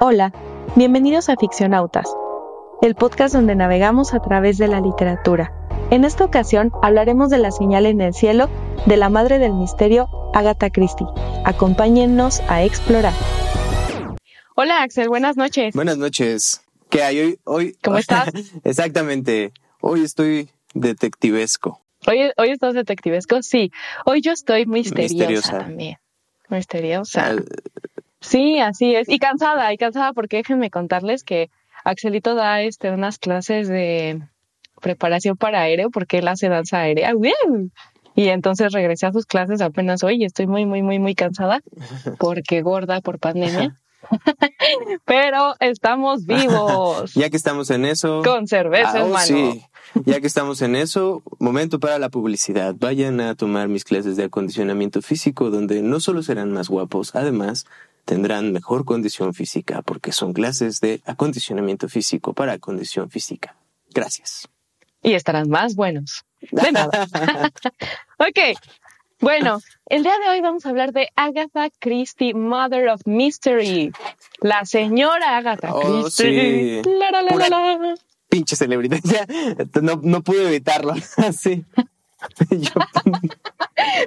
Hola, bienvenidos a Ficcionautas, el podcast donde navegamos a través de la literatura. En esta ocasión hablaremos de la señal en el cielo de la madre del misterio, Agatha Christie. Acompáñennos a explorar. Hola Axel, buenas noches. Buenas noches. ¿Qué hay hoy? hoy? ¿Cómo estás? Exactamente. Hoy estoy detectivesco. ¿Hoy, ¿Hoy estás detectivesco? Sí. Hoy yo estoy misteriosa, Misteriosa. también. Misteriosa. Sí, así es. Y cansada, y cansada porque déjenme contarles que Axelito da este unas clases de preparación para aéreo porque él hace danza aérea. Y entonces regresé a sus clases apenas hoy y estoy muy, muy, muy, muy cansada porque gorda por pandemia. Pero estamos vivos Ya que estamos en eso. con cerveza Ah, en oh, mano. sí. Ya que estamos en eso, momento para la publicidad. Vayan a tomar mis clases de acondicionamiento físico, donde no solo serán más guapos, además tendrán mejor condición física, porque son clases de acondicionamiento físico para condición física. Gracias. Y estarán más buenos. De nada. ok. Bueno, el día de hoy vamos a hablar de Agatha Christie, Mother of Mystery. La señora Agatha Oh, Christie. sí. La, la, la. Pinche celebridad. Ya, no, no pude evitarlo. Así. Yo-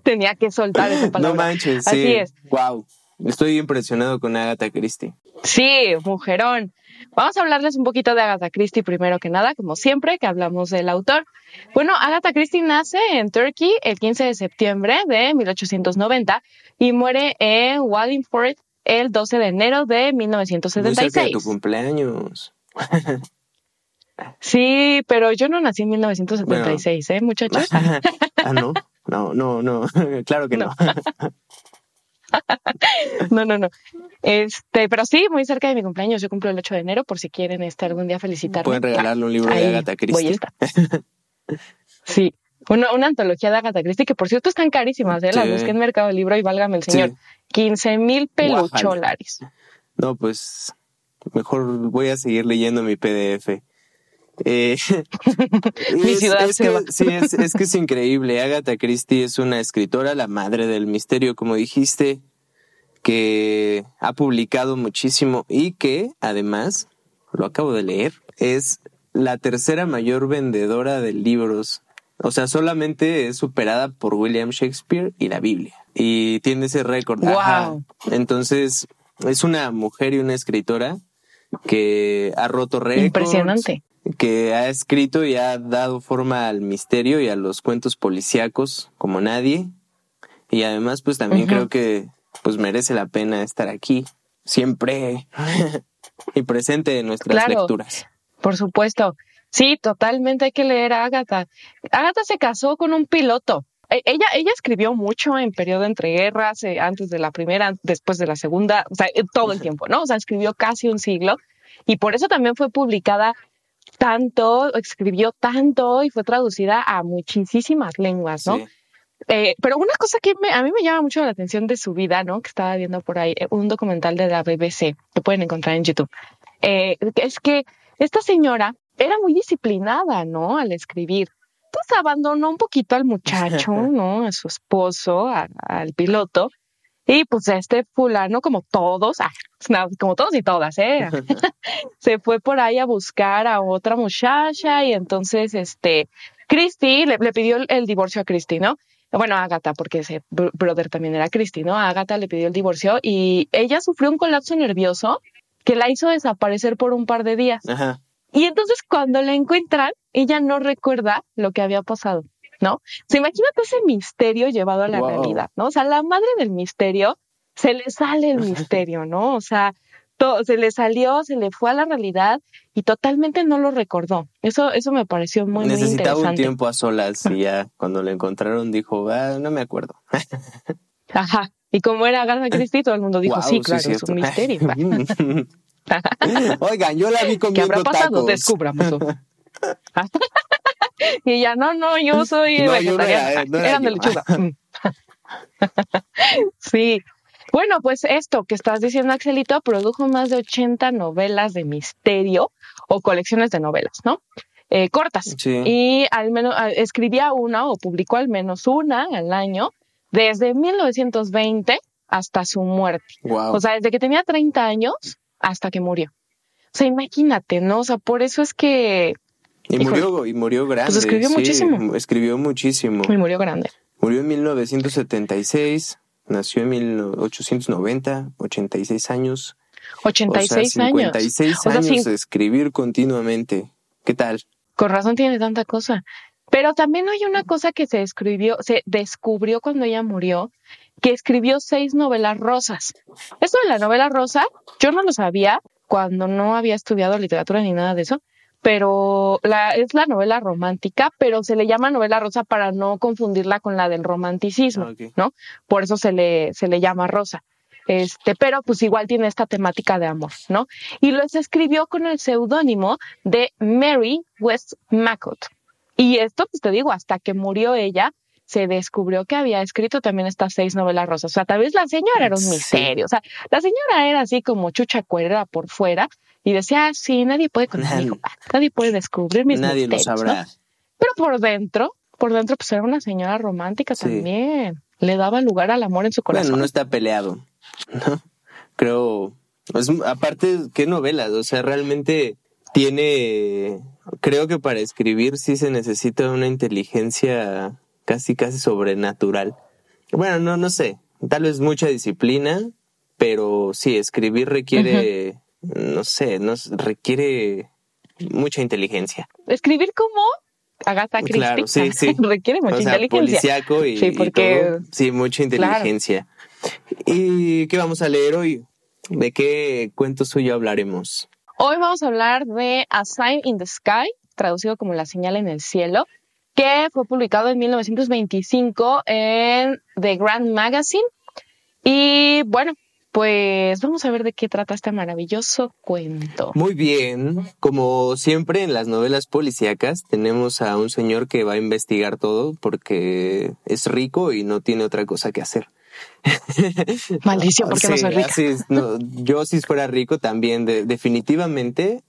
Tenía que soltar esa no palabra. manches, sí. Así es. Wow. Estoy impresionado con Agatha Christie. Sí, mujerón. Vamos a hablarles un poquito de Agatha Christie primero que nada, como siempre, que hablamos del autor. Bueno, Agatha Christie nace en Turkey el 15 de septiembre de 1890 y muere en Wallingford el 12 de enero de Muy cerca de 1976. tu cumpleaños. Sí, pero yo no nací en 1976, ¿eh, muchachos? ah, no. No, no, no. claro que no. No, no, no. Este, pero sí, muy cerca de mi cumpleaños. Yo cumplo el 8 de enero, por si quieren este, algún día felicitarme. Pueden regalarle un libro de Agatha Christie. Sí, una, una antología de Agatha Christie, que por cierto están carísimas, ¿eh? Las Sí. busqué en Mercado Libro y válgame el señor. Sí. 15 mil pelucholares. No, pues mejor voy a seguir leyendo mi PDF. Eh, Mi es- ciudad es se que- va. Sí, es, es que es increíble. Agatha Christie es una escritora, la madre del misterio, como dijiste, que ha publicado muchísimo y que, además, lo acabo de leer, es la tercera mayor vendedora de libros. O sea, solamente es superada por William Shakespeare y la Biblia. Y tiene ese récord. Wow. Entonces, es una mujer y una escritora que ha roto récords. Impresionante. Que ha escrito y ha dado forma al misterio y a los cuentos policíacos como nadie. Y además, pues también creo que pues merece la pena estar aquí siempre y presente en nuestras Claro. lecturas. Por supuesto. Sí, totalmente hay que leer a Agatha. Agatha se casó con un piloto. E- Ella, ella escribió mucho en periodo entre guerras, eh, antes de la primera, después de la segunda, o sea, eh, todo el tiempo, ¿no? O sea, escribió casi un siglo y por eso también fue publicada tanto, escribió tanto y fue traducida a muchísimas lenguas, ¿no? Sí. Eh, pero una cosa que me- a mí me llama mucho la atención de su vida, ¿no? Que estaba viendo por ahí, eh, un documental de la BBC que pueden encontrar en YouTube. Eh, es que esta señora era muy disciplinada, ¿no? Al escribir. Entonces abandonó un poquito al muchacho, ¿no? A su esposo, a- al piloto. Y pues este fulano, como todos, ah, no, como todos y todas, ¿eh? se fue por ahí a buscar a otra muchacha y entonces, este, Christy le, le pidió el, el divorcio a Christy, ¿no? Bueno, a Agatha, porque ese br- brother también era Christy, ¿no? A Agatha le pidió el divorcio y ella sufrió un colapso nervioso que la hizo desaparecer por un par de días. Ajá. Y entonces cuando la encuentran, ella no recuerda lo que había pasado, ¿no? O sea, imagínate ese misterio llevado a la Wow. realidad, ¿no? O sea, la madre del misterio, se le sale el misterio, ¿no? O sea, to- se le salió, se le fue a la realidad y totalmente no lo recordó. Eso, eso me pareció muy, muy Necesitaba un interesante. tiempo a solas y ya cuando lo encontraron dijo, ah, no me acuerdo. Ajá. Y como era Agatha Christie, todo el mundo dijo, sí, claro, es un misterio. Oigan, yo la vi ¿Qué comiendo habrá pasado? tacos. Descubramoslo. y ella, no, no, yo soy No, yo no vegetariana. era, no era Eran de lechuga. sí. Bueno, pues esto que estás diciendo, Axelito, produjo más de 80 novelas de misterio o colecciones de novelas, ¿no? Eh, cortas. Sí. Y al menos escribía una o publicó al menos una al año desde 1920 hasta su muerte. Wow. O sea, desde que tenía 30 años hasta que murió. O sea, imagínate, ¿no? O sea, por eso es que... Y Híjole. murió, y murió grande. Pues escribió sí, muchísimo. Escribió muchísimo. Me murió grande. Murió en 1976, nació en 1890, 86 años. 86 o sea, años. 56 O sea, años de escribir continuamente. ¿Qué tal? Con razón tiene tanta cosa. Pero también hay una cosa que se escribió, se descubrió cuando ella murió, que escribió seis novelas rosas. Esto de la novela rosa, yo no lo sabía cuando no había estudiado literatura ni nada de eso, pero la, es la novela romántica, pero se le llama novela rosa para no confundirla con la del romanticismo, Ah. ¿no? Por eso se le, se le llama rosa. Este, pero pues igual tiene esta temática de amor, ¿no? Y los escribió con el seudónimo de Mary West Macott. Y esto, pues te digo, hasta que murió ella, se descubrió que había escrito también estas seis novelas rosas. O sea, tal vez la señora era un Sí. misterio. O sea, la señora era así como chucha cuerera por fuera y decía, ah, sí, nadie puede conmigo, nadie puede descubrir mis Nadie lo misterios, ¿no? sabrá. Pero por dentro, por dentro, pues era una señora romántica Sí. también. Le daba lugar al amor en su corazón. Bueno, no está peleado. ¿no? Creo. es- aparte, qué novelas. O sea, realmente tiene. Creo que para escribir sí se necesita una inteligencia casi, casi sobrenatural. Bueno, no, no sé. Tal vez mucha disciplina, pero sí, escribir requiere. No sé, no, s- requiere mucha inteligencia. Escribir como Agatha Christie Claro, sí, sí. requiere mucha o sea, inteligencia. policiaco y, Sí, y porque- todo. Sí, mucha Claro. inteligencia. ¿Y qué vamos a leer hoy? ¿De qué cuento suyo hablaremos? Hoy vamos a hablar de A Sign in the Sky, traducido como La señal en el cielo, que fue publicado en 1925 en The Grand Magazine. Y bueno, pues vamos a ver de qué trata este maravilloso cuento. Muy bien, como siempre en las novelas policíacas tenemos a un señor que va a investigar todo porque es rico y no tiene otra cosa que hacer. Maldición, porque no soy rica. así es, no, yo si fuera rico también de- definitivamente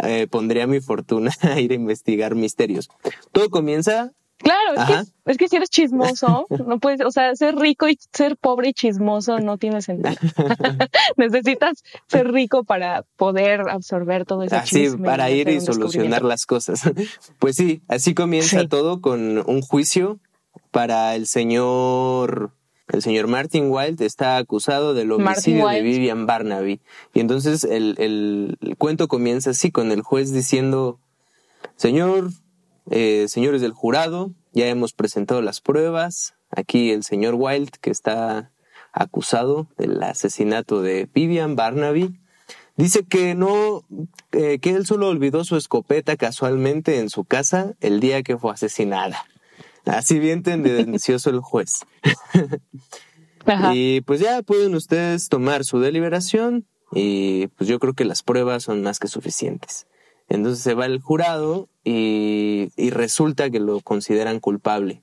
eh, pondría mi fortuna a ir a investigar misterios. Todo comienza Claro, es que, es que si eres chismoso, no puedes, o sea, ser rico y ser pobre y chismoso no tiene sentido. Necesitas ser rico para poder absorber todo ese así chisme para ir y solucionar las cosas. Pues sí, así comienza Sí. todo con un juicio para el señor el señor Martin Wilde está acusado del homicidio de. Vivian Barnaby. Y entonces el, el- el cuento comienza así con el juez diciendo, señor, eh, señores del jurado, ya hemos presentado las pruebas. Aquí el señor Wilde, que está acusado del asesinato de Vivian Barnaby, dice que no, eh, que él solo olvidó su escopeta casualmente en su casa el día que fue asesinada. Así bien tendencioso el juez. Ajá. Y pues ya pueden ustedes tomar su deliberación y pues yo creo que las pruebas son más que suficientes. Entonces se va el jurado y, y resulta que lo consideran culpable.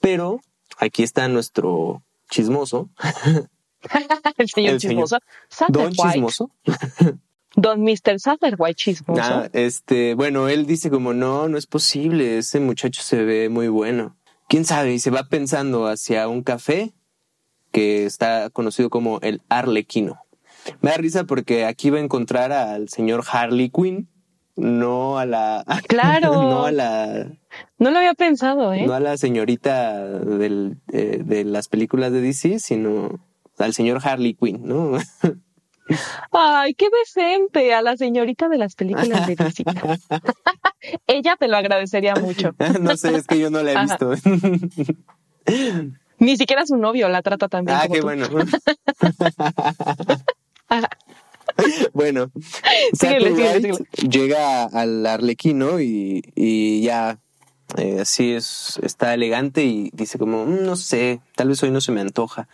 Pero aquí está nuestro chismoso, el señor el señor chismoso. don Satterwhite. chismoso. Don Mr. Satterwhite chismoso. Ah, este, bueno, él dice como no, no es posible, ese muchacho se ve muy bueno. ¿Quién sabe? Y se va pensando hacia un café que está conocido como el Arlequino. Me da risa porque aquí va a encontrar al señor Harley Quinn, no a la Claro. no a la No lo había pensado, ¿eh? no a la señorita del, eh, de las películas de DC, sino al señor Harley Quinn, ¿no? Ay, qué decente a la señorita de las películas de DC. Ella te lo agradecería mucho. no sé, es que yo no la he visto. Ni siquiera su novio la trata tan bien Ah, como qué tú. bueno. Bueno, Síguele, síguele, llega al arlequino y, y ya eh, así es, está elegante y dice como, "Mm, no sé, tal vez hoy no se me antoja.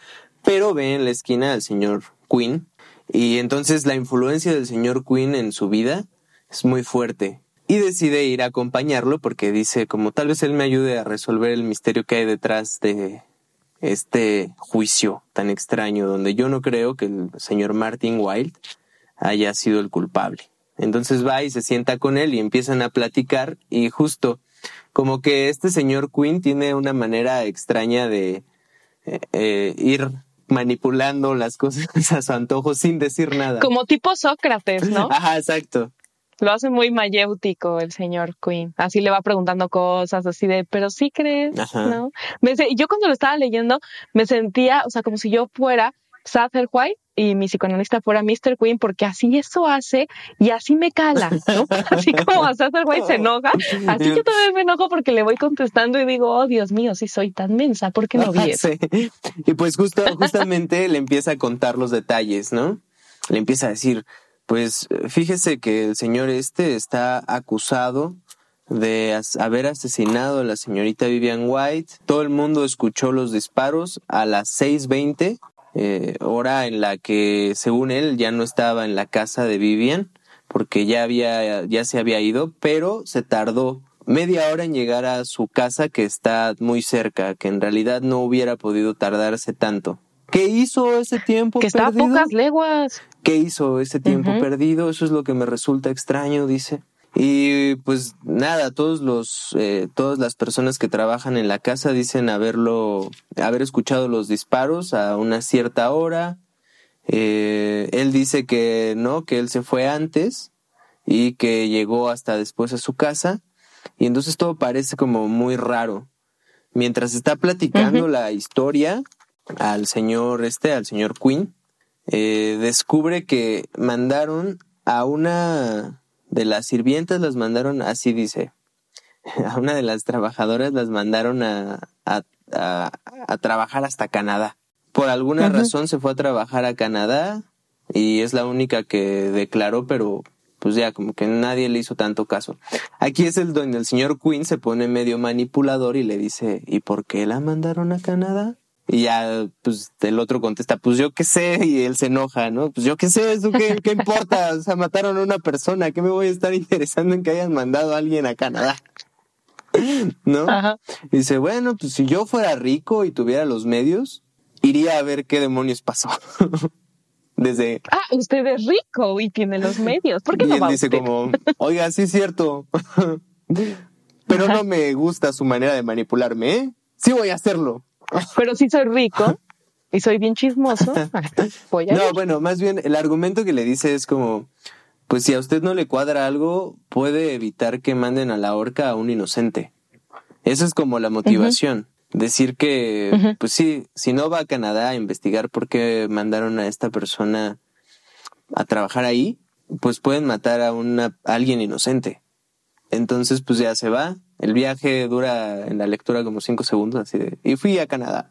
Pero ve en la esquina al señor Quinn y entonces la influencia del señor Quinn en su vida es muy fuerte. Y decide ir a acompañarlo porque dice como tal vez él me ayude a resolver el misterio que hay detrás de, este juicio tan extraño donde yo no creo que el señor Martin Wilde haya sido el culpable. Entonces va y se sienta con él y empiezan a platicar y justo como que este señor Quinn tiene una manera extraña de eh, eh, ir manipulando las cosas a su antojo sin decir nada. Como tipo Sócrates, ¿no? Ajá, exacto. Lo hace muy mayéutico el señor Quinn. Así le va preguntando cosas, así de, pero sí crees, Ajá. ¿no? Me, yo cuando lo estaba leyendo me sentía, o sea, como si yo fuera Satterwhite y mi psicoanalista fuera Mr. Quinn, porque así eso hace y así me cala, ¿no? Así como a Satterwhite se enoja, así yo también me enojo porque le voy contestando y digo, oh Dios mío, si soy tan mensa, ¿por qué no vi eso? Sí. Y pues justo, justamente le empieza a contar los detalles, ¿no? Le empieza a decir, pues fíjese que el señor este está acusado de as- haber asesinado a la señorita Vivian White. Todo el mundo escuchó los disparos a las 6.20, eh, hora en la que, según él, ya no estaba en la casa de Vivian, porque ya había, ya se había ido, pero se tardó media hora en llegar a su casa que está muy cerca, que en realidad no hubiera podido tardarse tanto. ¿Qué hizo ese tiempo Que está a perdido? pocas leguas. ¿Qué hizo ese tiempo perdido? Eso es lo que me resulta extraño, dice. Y pues nada, todos los, eh, todas las personas que trabajan en la casa dicen haberlo, haber escuchado los disparos a una cierta hora. Eh, él dice que no, que él se fue antes y que llegó hasta después a su casa. Y entonces todo parece como muy raro. Mientras está platicando la historia al señor este, al señor Quinn, eh, descubre que mandaron a una de las sirvientas, las mandaron, así dice, a una de las trabajadoras las mandaron a, a, a- a trabajar hasta Canadá. Por alguna razón se fue a trabajar a Canadá y es la única que declaró, pero pues ya como que nadie le hizo tanto caso. Aquí es el donde el señor Quinn se pone medio manipulador y le dice, ¿y por qué la mandaron a Canadá? Y ya, pues, el otro contesta, pues yo qué sé, y él se enoja, ¿no? Pues yo qué sé, ¿eso qué, qué importa? O sea, mataron a una persona, ¿qué me voy a estar interesando en que hayan mandado a alguien a Canadá? ¿No? Ajá. Dice, bueno, pues si yo fuera rico y tuviera los medios, iría a ver qué demonios pasó. Desde... Ah, usted es rico y tiene los medios. ¿Por qué y no él va dice usted? como, oiga, sí es cierto. Pero no me gusta su manera de manipularme, ¿eh? Sí voy a hacerlo. Pero si soy rico y soy bien chismoso, voy a No, ir. bueno, más bien el argumento que le dice es como, pues si a usted no le cuadra algo, puede evitar que manden a la horca a un inocente. Esa es como la motivación. Decir que, pues sí, si no va a Canadá a investigar por qué mandaron a esta persona a trabajar ahí, pues pueden matar a una a alguien inocente. Entonces, pues ya se va. El viaje dura en la lectura como cinco segundos, así de. Y fui a Canadá.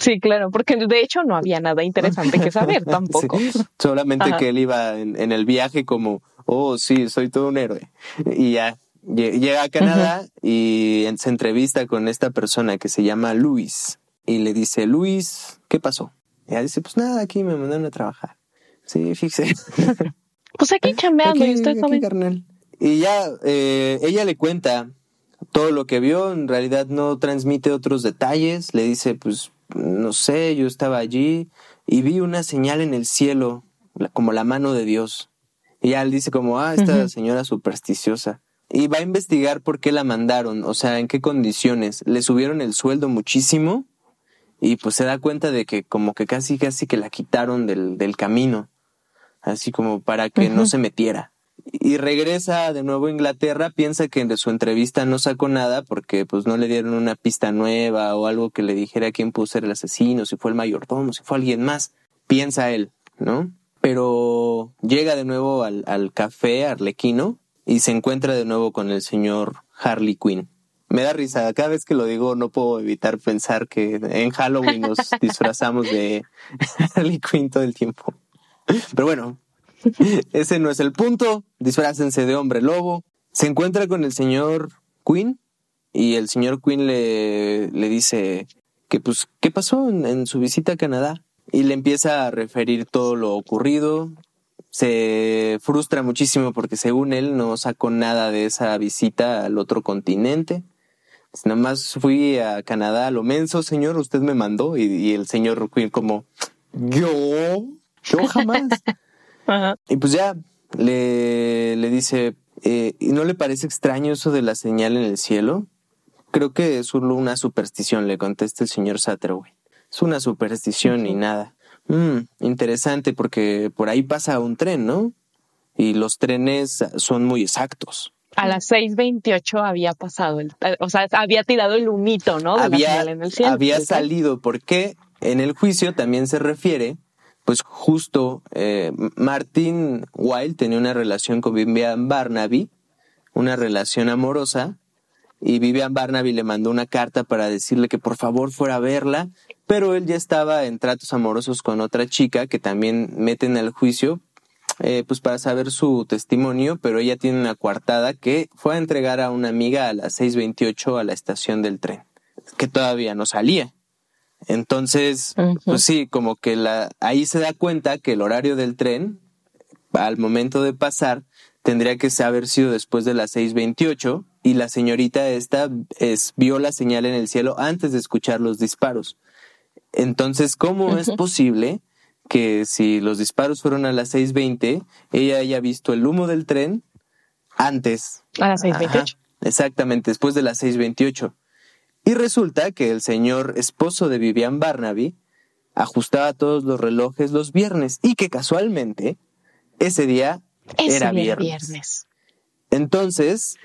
Sí, claro, porque de hecho no había nada interesante que saber tampoco. Sí, solamente Ajá. que él iba en, en el viaje como, oh, sí, soy todo un héroe. Y ya, lle- llega a Canadá y se entrevista con esta persona que se llama Luis. Y le dice, Luis, ¿qué pasó? Y ella dice, pues nada, aquí me mandaron a trabajar. Sí, fíjese. Pues aquí chambeando Aquí- y usted aquí, carnal. Y ya, eh, ella le cuenta todo lo que vio, en realidad no transmite otros detalles, le dice, pues, no sé, yo estaba allí y vi una señal en el cielo, como la mano de Dios. Y ya él dice como, ah, esta señora supersticiosa. Y va a investigar por qué la mandaron, o sea, en qué condiciones. Le subieron el sueldo muchísimo y pues se da cuenta de que como que casi, casi que la quitaron del, del camino, así como para que no se metiera. Y regresa de nuevo a Inglaterra, piensa que de su entrevista no sacó nada porque pues no le dieron una pista nueva o algo que le dijera quién pudo ser el asesino, si fue el mayordomo, si fue alguien más. Piensa él, ¿no? Pero llega de nuevo al, al café arlequino y se encuentra de nuevo con el señor Harley Quinn. Me da risa, cada vez que lo digo no puedo evitar pensar que en Halloween nos disfrazamos de Harley Quinn todo el tiempo. Pero bueno, ese no es el punto. Disfrácense de hombre lobo. Se encuentra con el señor Quinn y el señor Quinn le, le dice que pues, ¿qué pasó en, su visita a Canadá? Y le empieza a referir todo lo ocurrido. Se frustra muchísimo porque según él no sacó nada de esa visita al otro continente. Nada más fui a Canadá a lo menso, señor, usted me mandó. Y, y el señor Quinn como, yo, yo jamás. Ajá. Y pues ya le, le dice, eh, ¿y no le parece extraño eso de la señal en el cielo? Creo que es solo una superstición, le contesta el señor Satterway. Es una superstición y nada. Mm, interesante porque por ahí pasa un tren, ¿no? Y los trenes son muy exactos. A las 6:28 había pasado, el, o sea, había tirado el humito, ¿no? De había, la señal en el cielo. había salido porque en el juicio también se refiere, pues justo eh, Martin Wilde tenía una relación con Vivian Barnaby, una relación amorosa, y Vivian Barnaby le mandó una carta para decirle que por favor fuera a verla, pero él ya estaba en tratos amorosos con otra chica que también meten al juicio, eh, pues para saber su testimonio, pero ella tiene una coartada que fue a entregar a una amiga a las 6.28 a la estación del tren, que todavía no salía. Entonces, pues sí, como que la, ahí se da cuenta que el horario del tren, al momento de pasar, tendría que haber sido después de las 6.28 y la señorita esta es, vio la señal en el cielo antes de escuchar los disparos. Entonces, ¿cómo es posible que si los disparos fueron a las 6.20, ella haya visto el humo del tren antes? A las 6.28. Exactamente, después de las 6.28. Y resulta que el señor esposo de Vivian Barnaby ajustaba todos los relojes los viernes y que casualmente ese día era viernes. Entonces,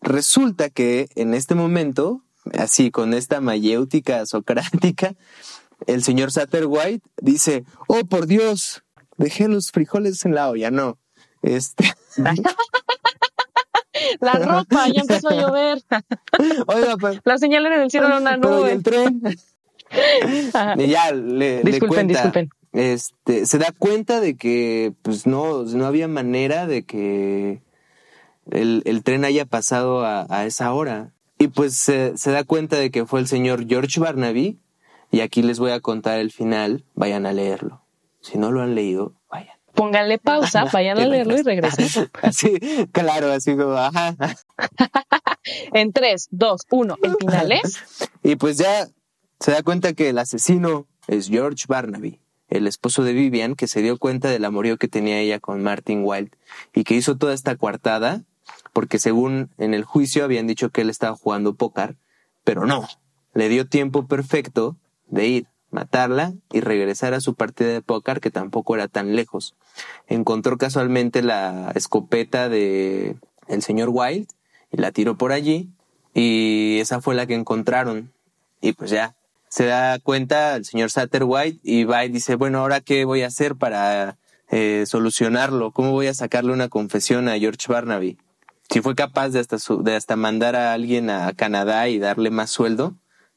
resulta que en este momento, así con esta mayéutica socrática, el señor Satterwhite dice, oh por Dios, dejé los frijoles en la olla. No, este... La ropa, ya empezó a llover. Oiga, pues, La señal en el cielo era una pero ¿y nube. el tren. y ya le, Disculpen, disculpen. Este, se da cuenta de que pues no, no había manera de que el, el tren haya pasado a, a esa hora. Y pues se, se da cuenta de que fue el señor George Barnaby. Y aquí les voy a contar el final. Vayan a leerlo. Si no lo han leído. Pónganle pausa, vayan a leerlo y regresen. Así, claro, así como, ajá. En 3, 2, 1, el final es. Y pues ya se da cuenta que el asesino es George Barnaby, el esposo de Vivian, que se dio cuenta del amorío que tenía ella con Martin Wilde y que hizo toda esta coartada, porque según en el juicio habían dicho que él estaba jugando póker, pero no, le dio tiempo perfecto de ir, matarla y regresar a su partida de póker, que tampoco era tan lejos. Encontró casualmente la escopeta de el señor Wilde y la tiró por allí y esa fue la que encontraron. Y pues ya se da cuenta el señor Satterwhite y va y dice bueno ahora qué voy a hacer para eh, solucionarlo cómo voy a sacarle una confesión a George Barnaby si fue capaz de hasta su- de hasta mandar a alguien a Canadá y darle más sueldo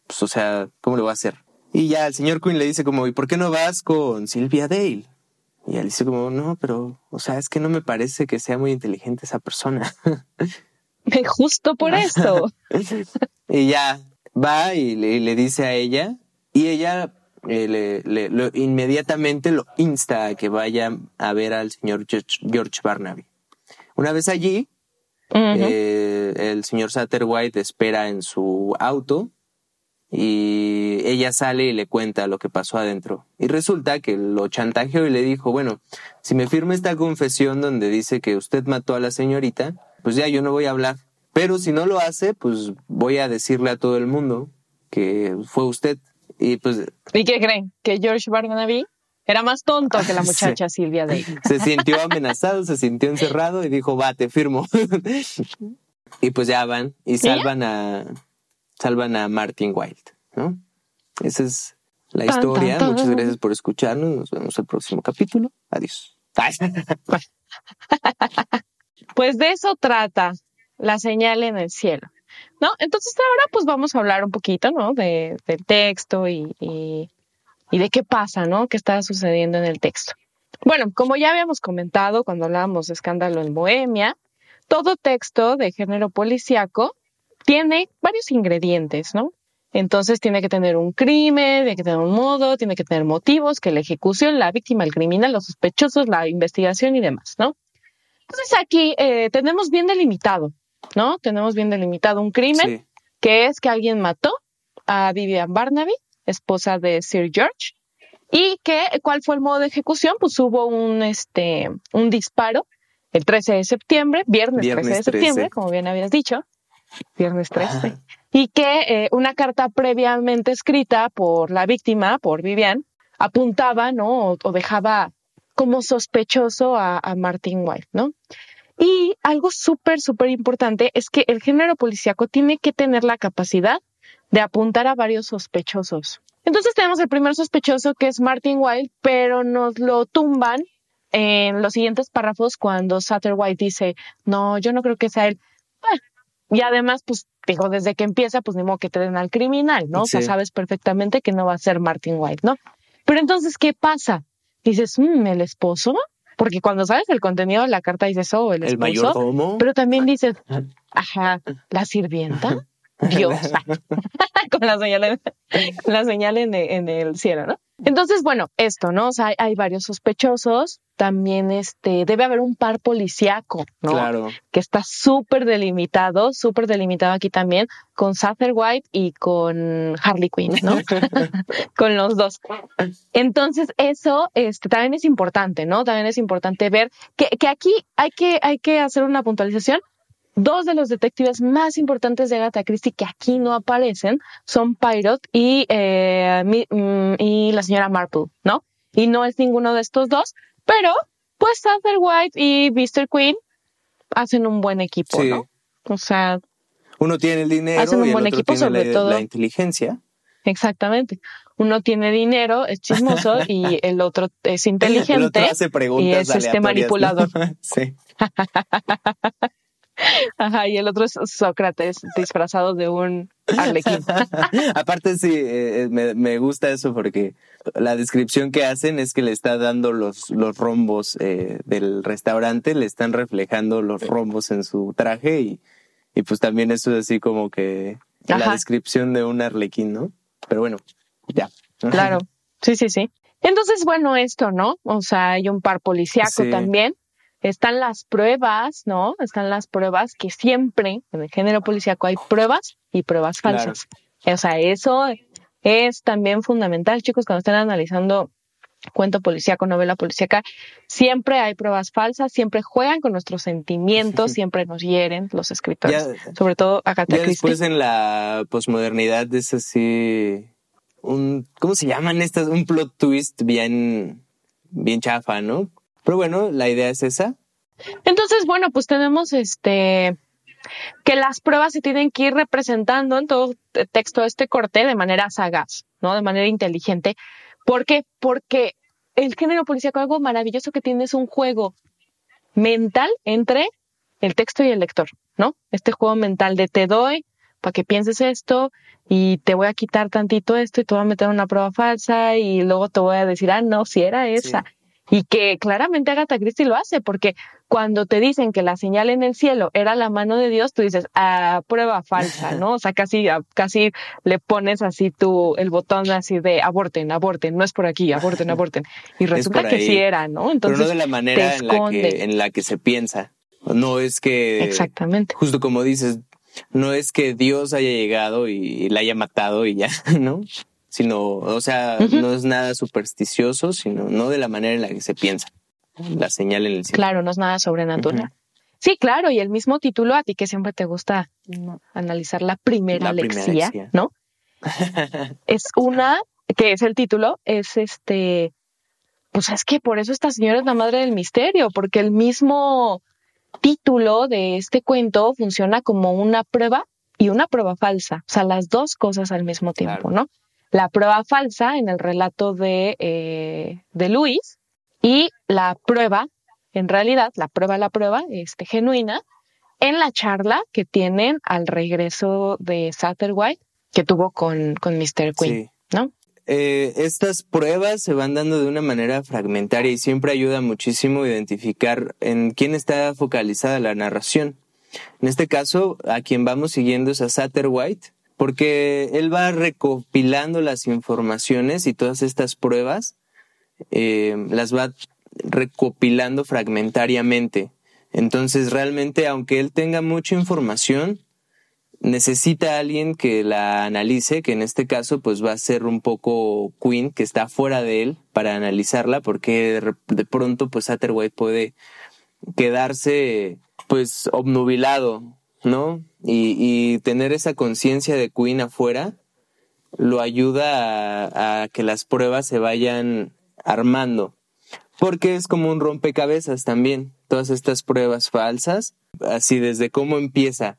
pues o sea cómo le voy a hacer y ya el señor Quinn le dice como y por qué no vas con Sylvia Dale y él dice como no pero o sea es que no me parece que sea muy inteligente esa persona Justo por eso. Y ya va y le, y le dice a ella, y ella eh, le, le- lo- inmediatamente lo insta a que vaya a ver al señor George, George Barnaby. Una vez allí, eh, el señor Satterwhite espera en su auto y ella sale y le cuenta lo que pasó adentro. Y resulta que lo chantajeó y le dijo, bueno, si me firma esta confesión donde dice que usted mató a la señorita, pues ya yo no voy a hablar. Pero si no lo hace, pues voy a decirle a todo el mundo que fue usted. Y pues ¿Y qué creen? Que George Barnaby era más tonto que la Sí. muchacha Silvia Day. se sintió amenazado, se sintió encerrado y dijo, va, te firmo. y pues ya van y salvan a salvan a Martin Wilde, ¿no? Esa es la Tan, historia. tan, tan. Muchas gracias por escucharnos. Nos vemos el próximo capítulo. Adiós. Pues de eso trata la señal en el cielo. ¿No? Entonces ahora pues vamos a hablar un poquito, ¿no? De, del texto y, y, y de qué pasa, ¿no? ¿Qué está sucediendo en el texto? Bueno, como ya habíamos comentado cuando hablábamos de escándalo en Bohemia, todo texto de género policíaco tiene varios ingredientes, ¿no? Entonces tiene que tener un crimen, tiene que tener un modo, tiene que tener motivos, que la ejecución, la víctima, el criminal, los sospechosos, la investigación y demás, ¿no? Entonces aquí eh, tenemos bien delimitado, ¿no? Tenemos bien delimitado un crimen sí. que es que alguien mató a Vivian Barnaby, esposa de Sir George, y que cuál fue el modo de ejecución, pues hubo un este un disparo el 13 de septiembre, viernes, Viernes 13 de septiembre, 13. como bien habías dicho, viernes 13. Ajá. y que eh, una carta previamente escrita por la víctima, por Vivian, apuntaba, ¿no? O, dejaba como sospechoso a, a Martin White, ¿no? Y algo súper, súper importante es que el género policíaco tiene que tener la capacidad de apuntar a varios sospechosos. Entonces tenemos el primer sospechoso que es Martin White, pero nos lo tumban en los siguientes párrafos cuando Sutter White dice, no, yo no creo que sea él. Y además, pues, digo, desde que empieza, pues ni modo que te den al criminal, ¿no? O sea, sabes perfectamente que no va a ser Martin White, ¿no? Pero entonces, ¿qué pasa? Dices, mmm, el esposo, porque cuando sabes el contenido de la carta dices, oh, el esposo. Pero también dices, ajá, la sirvienta, Dios, con la señal, con la señal en, en el cielo, ¿no? Entonces, bueno, esto, ¿no? O sea, hay, varios sospechosos. También este, debe haber un par policíaco, ¿no? Claro. Que está súper delimitado, súper delimitado aquí también, con White y con Harley Quinn, ¿no? con los dos. Entonces, eso este, también es importante, ¿no? También es importante ver que, que aquí hay que, hay que hacer una puntualización Dos de los detectives más importantes de Agatha Christie que aquí no aparecen son Pirate y, eh, mm, y la señora Marple, ¿no? Y no es ninguno de estos dos, pero pues Arthur White y Mr. Queen hacen un buen equipo, ¿no? O sea, uno tiene el dinero hacen un y el otro equipo, tiene sobre la, todo la inteligencia. Exactamente. Uno tiene dinero, es chismoso y el otro es inteligente el otro hace preguntas y es este manipulador. sí. Ajá, y el otro es Sócrates disfrazado de un arlequín. Aparte sí, eh, me, me, gusta eso porque la descripción que hacen es que le está dando los, los rombos eh, del restaurante, le están reflejando los rombos en su traje y, y pues también eso es así como que la descripción de un arlequín, ¿no? Pero bueno, ya. Claro, sí, sí, sí. Entonces, bueno, esto, ¿no? O sea, hay un par policíaco también están las pruebas, ¿no? Están las pruebas que siempre en el género policíaco hay pruebas y pruebas falsas. O sea, eso es también fundamental, chicos, cuando estén analizando cuento policíaco, novela policíaca, siempre hay pruebas falsas, siempre juegan con nuestros sentimientos, siempre nos hieren los escritores, sobre todo Agatha ya Después en la posmodernidad es así un ¿cómo se llaman estas? Un plot twist bien bien chafa, ¿no? Pero bueno, la idea es esa. Entonces, bueno, pues tenemos este que las pruebas se tienen que ir representando en todo texto de este corte de manera sagaz, ¿no? De manera inteligente. ¿Por qué? Porque el género policíaco algo maravilloso que tiene es un juego mental entre el texto y el lector, ¿no? Este juego mental de te doy para que pienses esto y te voy a quitar tantito esto y te voy a meter una prueba falsa y luego te voy a decir, ah, no, si era esa. Y que claramente Agatha Christie lo hace, porque cuando te dicen que la señal en el cielo era la mano de Dios, tú dices, ah, prueba falsa, ¿no? O sea, casi, casi le pones así tú el botón así de aborten, aborten, no es por aquí, aborten, aborten. Y resulta que sí era, ¿no? Entonces, Pero no de la manera en la, que, en la que se piensa. No es que. Exactamente. Justo como dices, no es que Dios haya llegado y la haya matado y ya, ¿no? Sino, o sea, no es nada supersticioso, sino no de la manera en la que se piensa. La señal en el cielo. Claro, no es nada sobrenatural. Sí, claro, y el mismo título a ti que siempre te gusta analizar la primera, lección, ¿no? es una, que es el título, es este, pues es que por eso esta señora es la madre del misterio, porque el mismo título de este cuento funciona como una prueba y una prueba falsa, o sea, las dos cosas al mismo tiempo, ¿no? La prueba falsa en el relato de, eh, de Luis y la prueba, en realidad, la prueba, la prueba, este, genuina, en la charla que tienen al regreso de Satterwhite que tuvo con, con Mr. Quinn, ¿no? Eh, estas pruebas se van dando de una manera fragmentaria y siempre ayuda muchísimo identificar en quién está focalizada la narración. En este caso, a quien vamos siguiendo es a Satterwhite, porque él va recopilando las informaciones y todas estas pruebas, eh, las va recopilando fragmentariamente. Entonces, realmente, aunque él tenga mucha información, necesita a alguien que la analice, que en este caso, pues va a ser un poco Queen, que está fuera de él, para analizarla, porque de, pronto, pues Satterwhite puede quedarse, pues, obnubilado ¿no? Y, y tener esa conciencia de Queen afuera lo ayuda a, a que las pruebas se vayan armando. Porque es como un rompecabezas también, todas estas pruebas falsas, así desde cómo empieza.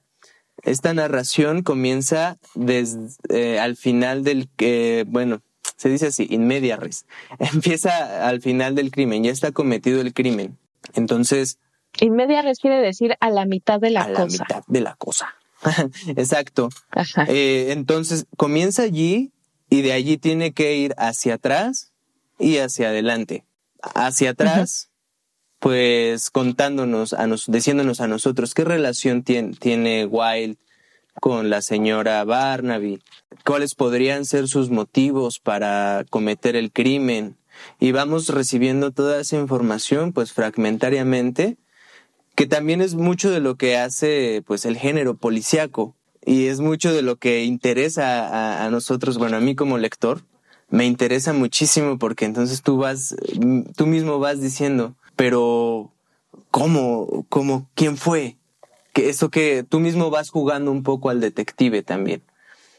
Esta narración comienza desde eh, al final del, eh, bueno, se dice así, in media res. Empieza al final del crimen, ya está cometido el crimen. Entonces, In media res quiere decir a la mitad de la a la cosa. mitad de la cosa. Exacto. Ajá. Eh, entonces comienza allí y de allí tiene que ir hacia atrás y hacia adelante. Hacia atrás, pues contándonos, a nos, diciéndonos a nosotros qué relación tien- tiene Wilde con la señora Barnaby, cuáles podrían ser sus motivos para cometer el crimen. Y vamos recibiendo toda esa información, pues fragmentariamente, que también es mucho de lo que hace pues el género policíaco y es mucho de lo que interesa a, nosotros, bueno, a mí como lector, me interesa muchísimo porque entonces tú vas, mm, tú mismo vas diciendo, pero ¿cómo? ¿Cómo? ¿Quién fue? Que eso que tú mismo vas jugando un poco al detective también.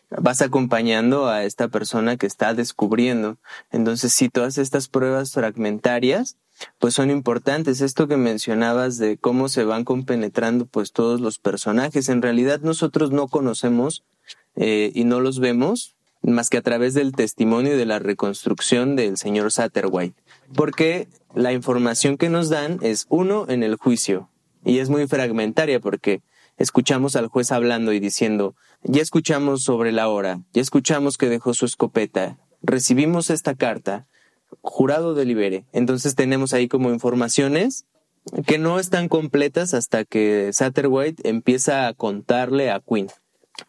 Vas acompañando a esta persona que está descubriendo. Entonces, sí, todas estas pruebas fragmentarias, pues son importantes. Esto que mencionabas de cómo se van compenetrando pues todos los personajes. En realidad nosotros no conocemos eh, y no los vemos más que a través del testimonio y de la reconstrucción del señor Satterwhite. Porque la información que nos dan es uno en el juicio y es muy fragmentaria porque escuchamos al juez hablando y diciendo, ya escuchamos sobre la hora, ya escuchamos que dejó su escopeta, recibimos esta carta, jurado delibere. Entonces tenemos ahí como informaciones que no están completas hasta que Satterwhite empieza a contarle a Quinn.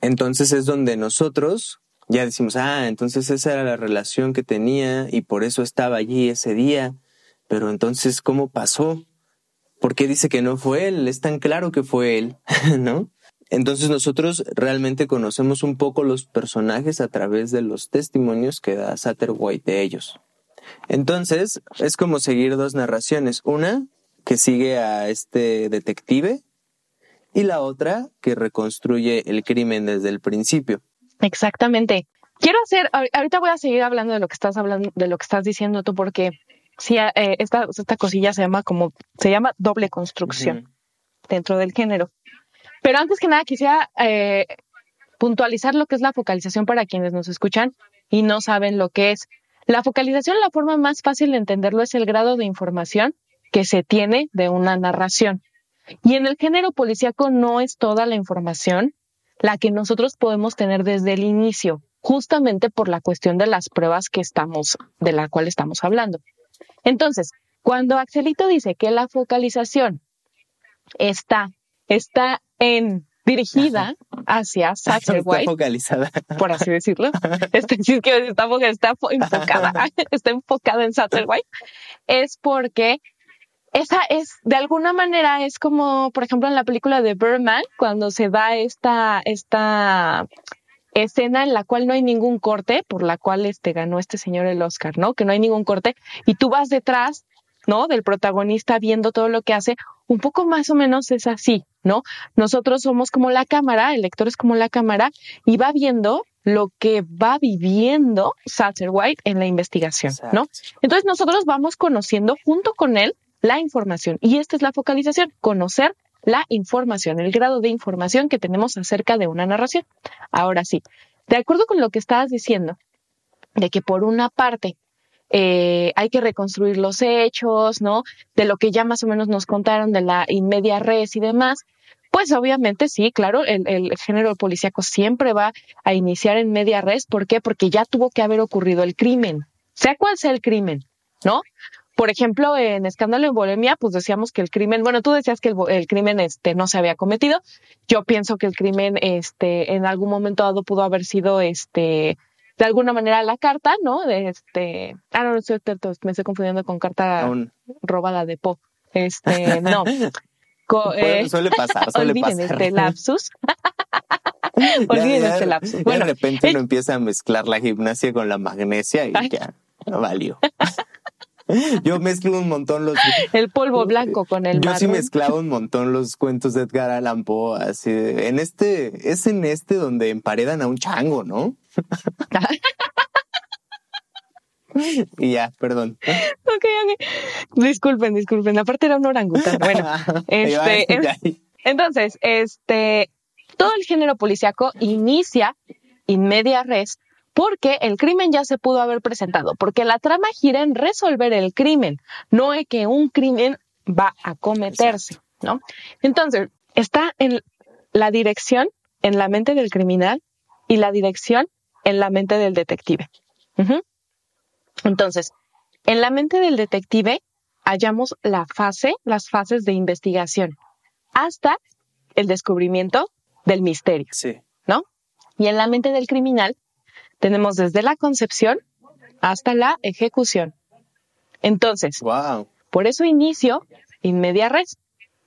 Entonces es donde nosotros ya decimos, ah, entonces esa era la relación que tenía y por eso estaba allí ese día. Pero entonces, ¿cómo pasó? ¿Por qué dice que no fue él? Es tan claro que fue él, ¿no? Entonces nosotros realmente conocemos un poco los personajes a través de los testimonios que da Satterwhite de ellos. Entonces es como seguir dos narraciones. Una que sigue a este detective y la otra que reconstruye el crimen desde el principio. Exactamente. Quiero hacer, ahor- ahorita voy a seguir hablando de lo que estás hablando, de lo que estás diciendo tú, porque sí, eh, esta, esta cosilla se llama como, se llama doble construcción dentro del género. Pero antes que nada quisiera eh, puntualizar lo que es la focalización para quienes nos escuchan y no saben lo que es. La focalización, la forma más fácil de entenderlo es el grado de información que se tiene de una narración. Y en el género policíaco no es toda la información la que nosotros podemos tener desde el inicio, justamente por la cuestión de las pruebas que estamos, de la cual estamos hablando. Entonces, cuando Axelito dice que la focalización está, está en dirigida hacia Está Satterwhite, focalizada. por así decirlo, es decir, que está, está fo- enfocada, está enfocada en Satterwhite, es porque esa es, de alguna manera, es como, por ejemplo, en la película de Birdman, cuando se da esta, esta escena en la cual no hay ningún corte, por la cual este ganó este señor el Oscar, ¿no? Que no hay ningún corte, y tú vas detrás, ¿no? Del protagonista viendo todo lo que hace, un poco más o menos es así, ¿no? Nosotros somos como la cámara, el lector es como la cámara, y va viendo lo que va viviendo Satterwhite en la investigación, ¿no? Entonces nosotros vamos conociendo junto con él la información y esta es la focalización, conocer la información, el grado de información que tenemos acerca de una narración. Ahora sí, de acuerdo con lo que estabas diciendo, de que por una parte eh, hay que reconstruir los hechos, ¿no? De lo que ya más o menos nos contaron de la inmedia res y demás, pues obviamente sí, claro, el, el género policíaco siempre va a iniciar en media res. ¿Por qué? Porque ya tuvo que haber ocurrido el crimen, sea cual sea el crimen, ¿no? Por ejemplo, en Escándalo en Bohemia, pues decíamos que el crimen, bueno, tú decías que el, el crimen este, no se había cometido. Yo pienso que el crimen este, en algún momento dado pudo haber sido este, de alguna manera la carta, ¿no? De este, ah, no, no estoy, me estoy confundiendo con carta Aún. robada de Po. Este, no. Co- eh, suele pasar, suele olviden pasar. este lapsus. Olviden ya- este lapsus. ya Bueno, de repente uno empieza a mezclar la gimnasia con la magnesia y Ay. ya no valió. Yo mezclo un montón los... El polvo blanco con el Yo sí mezclaba un montón los cuentos de Edgar Allan Poe, así de- en este, es en este donde emparedan a un chango, ¿no? y ya, perdón. Ok, ok. Disculpen, disculpen. Aparte era un orangután. Bueno, este, entonces, este, todo el género policíaco inicia in media res porque el crimen ya se pudo haber presentado, porque la trama gira en resolver el crimen, no es que un crimen va a cometerse, ¿no? Entonces, está en la dirección en la mente del criminal y la dirección en la mente del detective. Entonces, en la mente del detective hallamos la fase, las fases de investigación, hasta el descubrimiento del misterio, Sí. ¿no? Y en la mente del criminal tenemos desde la concepción hasta la ejecución. Entonces, Wow. por eso inicio in media res.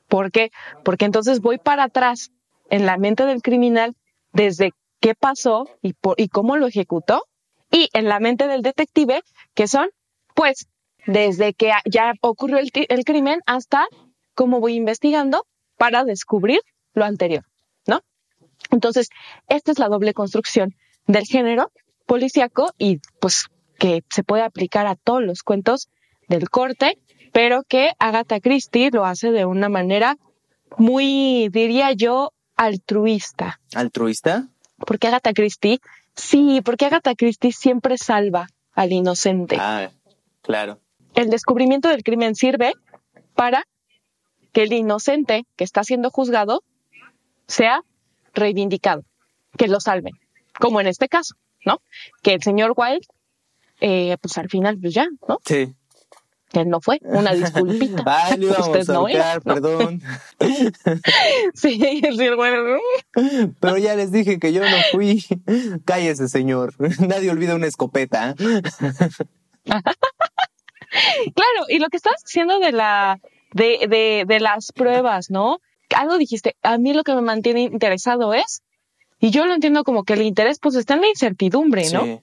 ¿Por qué? Porque entonces voy para atrás en la mente del criminal desde qué pasó y, por, y cómo lo ejecutó. Y en la mente del detective, que son, pues, desde que ya ocurrió el crimen hasta cómo voy investigando para descubrir lo anterior, ¿no? Entonces, esta es la doble construcción del género policíaco y pues que se puede aplicar a todos los cuentos del corte, pero que Agatha Christie lo hace de una manera muy, diría yo, altruista. ¿Altruista? Porque Agatha Christie, sí, porque Agatha Christie siempre salva al inocente. Ah, claro. El descubrimiento del crimen sirve para que el inocente que está siendo juzgado sea reivindicado, que lo salven, como en este caso, ¿no? Que el señor Wilde, eh, pues al final, pues ya, ¿no? Sí. Que él no fue, una disculpita. Íbamos Usted no era, ahorcar, ¿no? perdón. Sí, el señor Wilde. Pero ya les dije que yo no fui. Cállese, señor. Nadie olvida una escopeta. Claro, y lo que estás diciendo de la, de, de, de las pruebas, ¿no? Algo dijiste, a mí lo que me mantiene interesado es, y yo lo entiendo como que el interés pues está en la incertidumbre, ¿no? Sí.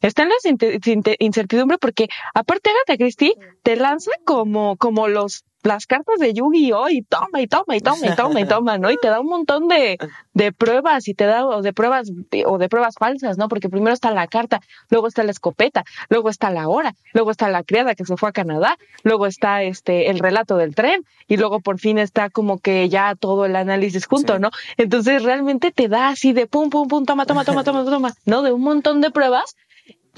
Está en la incertidumbre porque aparte Agatha Christie te lanza como, como los, las cartas de Yu-Gi-Oh! y toma y toma y toma y toma y toma, ¿no? Y te da un montón de, de pruebas y te da o de pruebas o de pruebas falsas, ¿no? Porque primero está la carta, luego está la escopeta, luego está la hora, luego está la criada que se fue a Canadá, luego está este el relato del tren y luego por fin está como que ya todo el análisis junto, Sí. ¿no? Entonces realmente te da así de pum pum pum toma toma toma toma toma, ¿no? De un montón de pruebas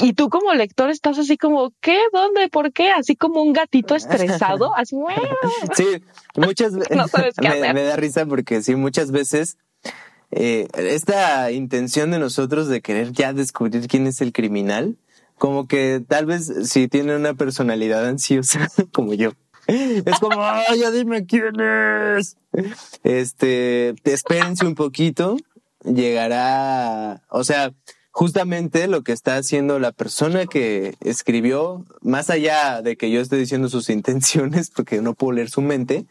y tú como lector estás así como, ¿qué? ¿Dónde? ¿Por qué? Así como un gatito estresado, así, Sí, muchas veces No sabes qué me, hacer. me da risa porque sí, muchas veces eh, esta intención de nosotros de querer ya descubrir quién es el criminal, como que tal vez si tiene una personalidad ansiosa como yo. Es como, "Ay, ya dime quién es. Este, te espérense un poquito, llegará, o sea, justamente lo que está haciendo la persona que escribió, más allá de que yo esté diciendo sus intenciones, porque no puedo leer su mente,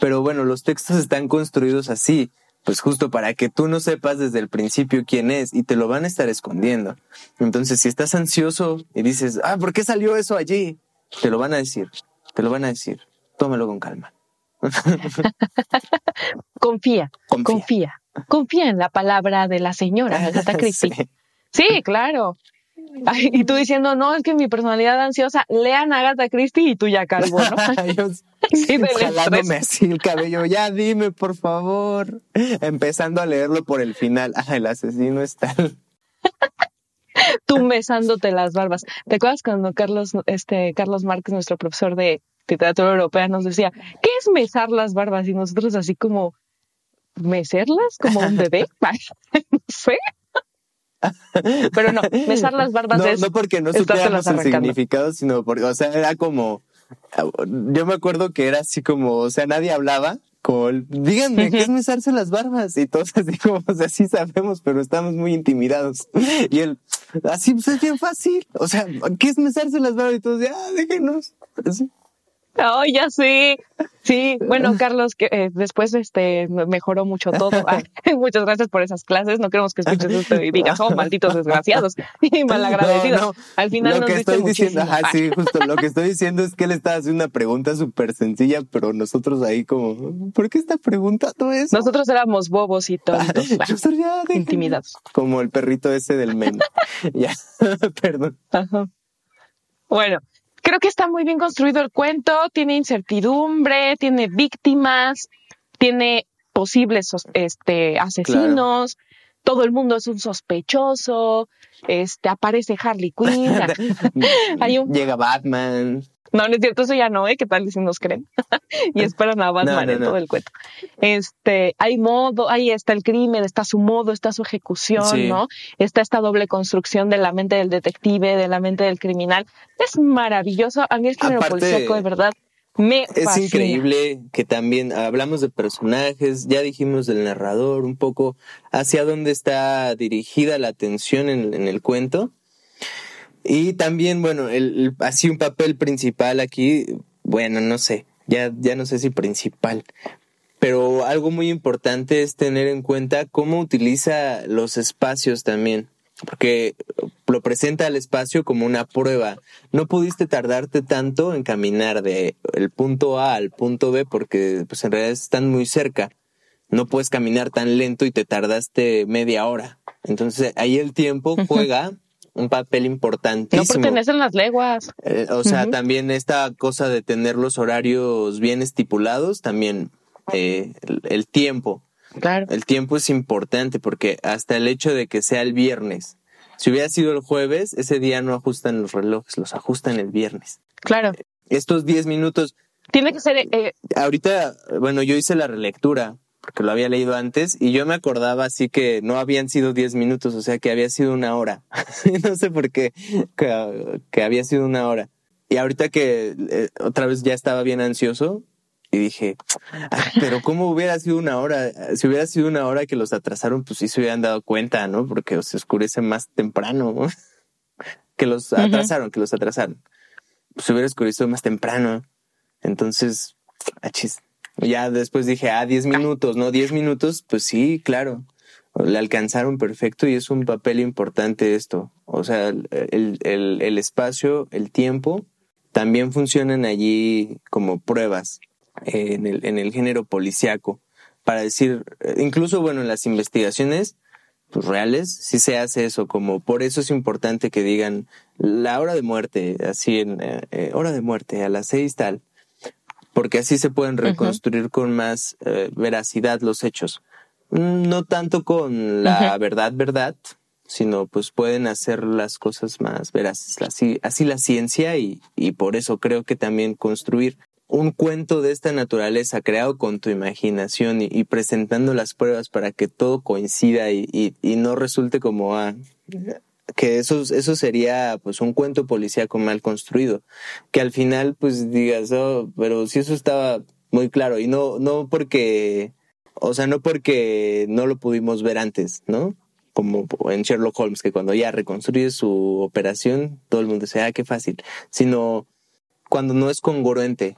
pero bueno, los textos están construidos así, pues justo para que tú no sepas desde el principio quién es y te lo van a estar escondiendo. Entonces, si estás ansioso y dices, ah, ¿por qué salió eso allí? Te lo van a decir, te lo van a decir. Tómalo con calma. confía, Confía. confía, confía en la palabra de la señora Agatha Christie. Sí. Sí, claro. Ay, y tú diciendo, no, es que mi personalidad ansiosa, lean a Agatha Christie y tú ya calvo, ¿no? Sí, jalándome así el cabello, ya dime, por favor. Empezando a leerlo por el final. Ah, el asesino es tal. Tú mesándote las barbas. ¿Te acuerdas cuando Carlos, este, Carlos Márquez, nuestro profesor de literatura europea, nos decía, ¿qué es mesar las barbas? Y nosotros así como, ¿mecerlas? ¿Como un bebé? no sé. Pero no, mesar las barbas No, es no porque no supiéramos el significado, sino porque, o sea, era como, yo me acuerdo que era así como, o sea, nadie hablaba, como, el, díganme, ¿qué es mesarse las barbas? Y todos así como, o sea, sí sabemos, pero estamos muy intimidados. Y él, así pues es bien fácil, o sea, ¿qué es mesarse las barbas? Y todos, ah, déjenos. Así. Ay, ya sé. Sí, bueno, Carlos, que eh, después este mejoró mucho todo. Ay, muchas gracias por esas clases. No queremos que escuches esto y digas, oh, malditos desgraciados y malagradecidos. No, no. Al final lo nos que estoy diciendo, ajá, sí, justo lo que estoy diciendo es que él estaba haciendo una pregunta súper sencilla, pero nosotros ahí como, ¿por qué está preguntando eso? Nosotros éramos bobos y tontos, Yo soy ya de- intimidados. Como el perrito ese del men. ya, perdón. Ajá. Bueno, creo que está muy bien construido el cuento, tiene incertidumbre, tiene víctimas, tiene posibles este, asesinos, todo el mundo es un sospechoso, este, aparece Harley Quinn. Hay un- Llega Batman. No, no es cierto, eso ya no, ¿eh? ¿Qué tal si nos creen? y esperan a Batman No, no, todo el cuento. Este, hay modo, ahí está el crimen, está su modo, está su ejecución, Sí. ¿no? Está esta doble construcción de la mente del detective, de la mente del criminal. Es maravilloso. A mí el Aparte, policíaco, de verdad, me Es fascina. increíble que también hablamos de personajes, ya dijimos del narrador, un poco hacia dónde está dirigida la atención en, en el cuento. Y también, bueno, el, el- así un papel principal aquí, bueno, no sé, ya, ya no sé si principal, pero algo muy importante es tener en cuenta cómo utiliza los espacios también, porque lo presenta al espacio como una prueba. No pudiste tardarte tanto en caminar de el punto A al punto B porque pues en realidad están muy cerca. No puedes caminar tan lento y te tardaste media hora. Entonces ahí el tiempo juega un papel No importantísimo. pertenecen las leguas. Eh, o sea, también esta cosa de tener los horarios bien estipulados, también eh, el, el tiempo. Claro. El tiempo es importante porque hasta el hecho de que sea el viernes. Si hubiera sido el jueves, ese día no ajustan los relojes, los ajustan el viernes. Claro. Estos 10 minutos, Tiene que ser, eh, ahorita, bueno, yo hice la relectura porque lo había leído antes y yo me acordaba así que no habían sido 10 minutos, o sea que había sido una hora. no sé por qué, que, que había sido una hora. Y ahorita que eh, otra vez ya estaba bien ansioso y dije, "Ah, pero ¿cómo hubiera sido una hora? Si hubiera sido una hora que los atrasaron, pues sí se hubieran dado cuenta, ¿no? Porque se oscurece más temprano, ¿no? que los atrasaron, que los atrasaron. Pues se hubiera oscurecido más temprano. Entonces, achis. Ya después dije, ah, 10 minutos, ¿no? 10 minutos, pues sí, claro. Le alcanzaron perfecto y es un papel importante esto. O sea, el, el, el espacio, el tiempo, también funcionan allí como pruebas en, el, en el género policiaco. Para decir, incluso, bueno, en las investigaciones pues, reales, sí se hace eso, como por eso es importante que digan la hora de muerte, así en eh, eh, hora de muerte, a las seis tal, porque así se pueden reconstruir con más eh, veracidad los hechos. No tanto con la verdad, verdad, sino pues pueden hacer las cosas más veraces. Así, así la ciencia y, y por eso creo que también construir un cuento de esta naturaleza creado con tu imaginación y, y presentando las pruebas para que todo coincida y, y, y no resulte como ah, que eso, eso sería pues un cuento policíaco mal construido. Que al final pues digas, oh, pero si eso estaba muy claro y no, no porque, o sea, no porque no lo pudimos ver antes, ¿no? Como en Sherlock Holmes, que cuando ya reconstruye su operación, todo el mundo dice, ah, qué fácil, sino cuando no es congruente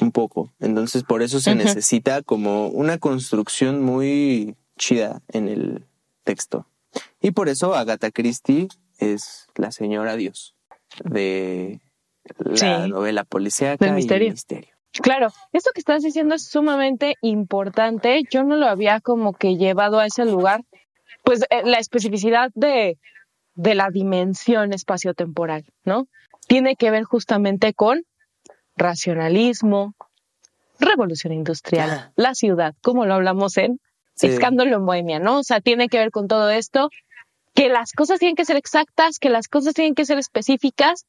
un poco. Entonces, por eso se necesita como una construcción muy chida en el texto. Y por eso Agatha Christie es la señora Dios de la Sí. novela policíaca Del y misterio. misterio. Claro, esto que estás diciendo es sumamente importante. Yo no lo había como que llevado a ese lugar. Pues eh, la especificidad de, de la dimensión espaciotemporal, ¿no? Tiene que ver justamente con racionalismo, revolución industrial, Ah. la ciudad, como lo hablamos en Sí. Escándalo en Bohemia, ¿no? O sea, tiene que ver con todo esto, que las cosas tienen que ser exactas, que las cosas tienen que ser específicas.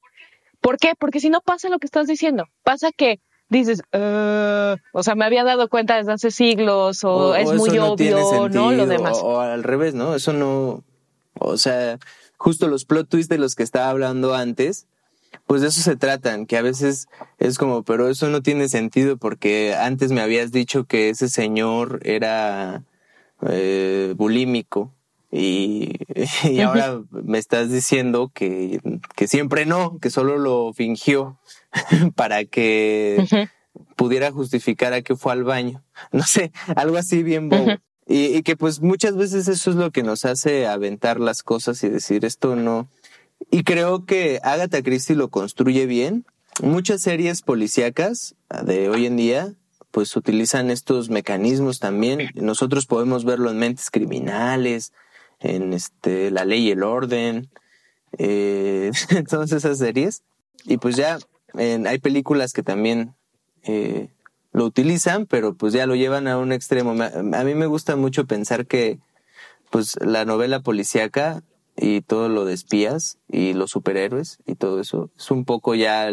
¿Por qué? Porque si no pasa lo que estás diciendo, pasa que dices, "Eh", o sea, me había dado cuenta desde hace siglos, o, es muy no obvio, ¿no? Lo demás. O, o al revés, ¿no? Eso no. O sea, justo los plot twists de los que estaba hablando antes, pues de eso se tratan, que a veces es como, pero eso no tiene sentido porque antes me habías dicho que ese señor era eh, bulímico Y, y ahora me estás diciendo que, que siempre no, que solo lo fingió para que pudiera justificar a que fue al baño. No sé, algo así bien bobo. y, y, que pues muchas veces eso es lo que nos hace aventar las cosas y decir esto no. Y creo que Agatha Christie lo construye bien. Muchas series policíacas de hoy en día pues utilizan estos mecanismos también. Nosotros podemos verlo en mentes criminales, en este, la ley y el orden, eh, todas esas series. Y pues ya hay películas que también eh, lo utilizan, pero pues ya lo llevan a un extremo. A mí me gusta mucho pensar que pues la novela policíaca y todo lo de espías y los superhéroes y todo eso es un poco ya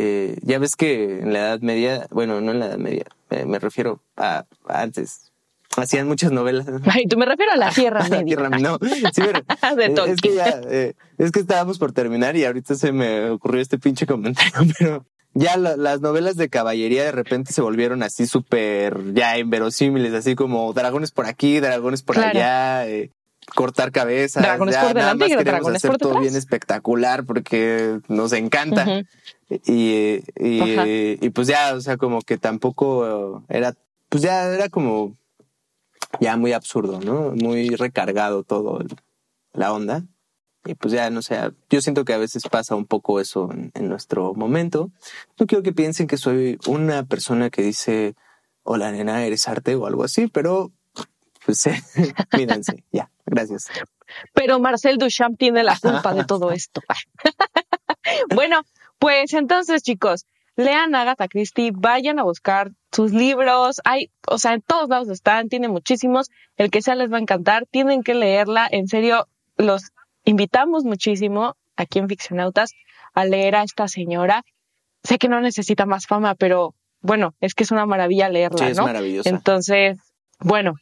eh, ya ves que en la Edad Media, bueno, no en la Edad Media, me refiero a antes, hacían muchas novelas. Ay, tú me refiero a la Tierra Media. tierra, no, sí, pero, es que ya, eh, es que estábamos por terminar y ahorita se me ocurrió este pinche comentario, pero ya las novelas de caballería de repente se volvieron así súper ya inverosímiles, así como dragones por aquí, dragones por allá, eh, cortar cabezas. Dragones por delante y dragones hacer por todo bien espectacular porque nos encanta. y, y, y, pues ya, o sea, como que tampoco era, pues ya era como ya muy absurdo, ¿no? Muy recargado todo la onda. Y pues ya, no sé, yo siento que a veces pasa un poco eso en, nuestro momento. No quiero que piensen que soy una persona que dice, hola nena, eres arte o algo así, pero pues sí, mírense, ya, gracias. Pero Marcel Duchamp tiene la culpa de todo esto. bueno, pues entonces chicos, lean Agatha Christie, vayan a buscar sus libros, hay, o sea, en todos lados están, tiene muchísimos, el que sea les va a encantar, tienen que leerla, en serio, los invitamos muchísimo aquí en Ficcionautas a leer a esta señora. Sé que no necesita más fama, pero bueno, es que es una maravilla leerla, sí, es maravillosa. Entonces, bueno,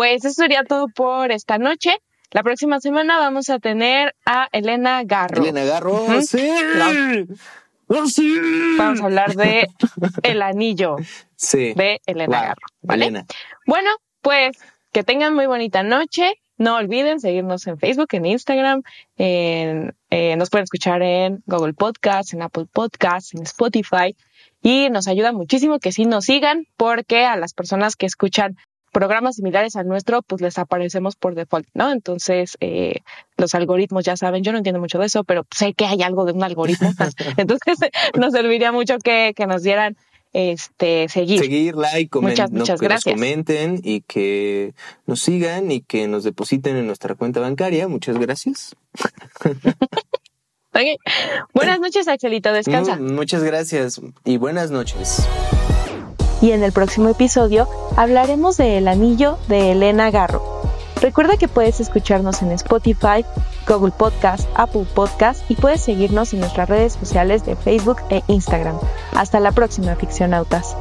pues eso sería todo por esta noche. La próxima semana vamos a tener a Elena Garro. Elena Garro, sí. ¡Oh, sí! Vamos a hablar de El Anillo sí. de Elena Garro. ¿vale? Bueno, pues que tengan muy bonita noche. No olviden seguirnos en Facebook, en Instagram, en, eh, nos pueden escuchar en Google Podcasts, en Apple Podcasts, en Spotify. Y nos ayuda muchísimo que sí nos sigan porque a las personas que escuchan programas similares al nuestro, pues les aparecemos por default, ¿no? Entonces, eh, los algoritmos ya saben, yo no entiendo mucho de eso, pero sé que hay algo de un algoritmo. Entonces, nos serviría mucho que, que nos dieran este seguir. Seguir, like, muchas, muchas que gracias. nos comenten y que nos sigan y que nos depositen en nuestra cuenta bancaria. Muchas gracias. okay. Buenas noches, Axelito. Descansa. Muchas gracias y buenas noches y en el próximo episodio hablaremos de El Anillo de Elena Garro. Recuerda que puedes escucharnos en Spotify, Google Podcast, Apple Podcast y puedes seguirnos en nuestras redes sociales de Facebook e Instagram. Hasta la próxima, ficcionautas.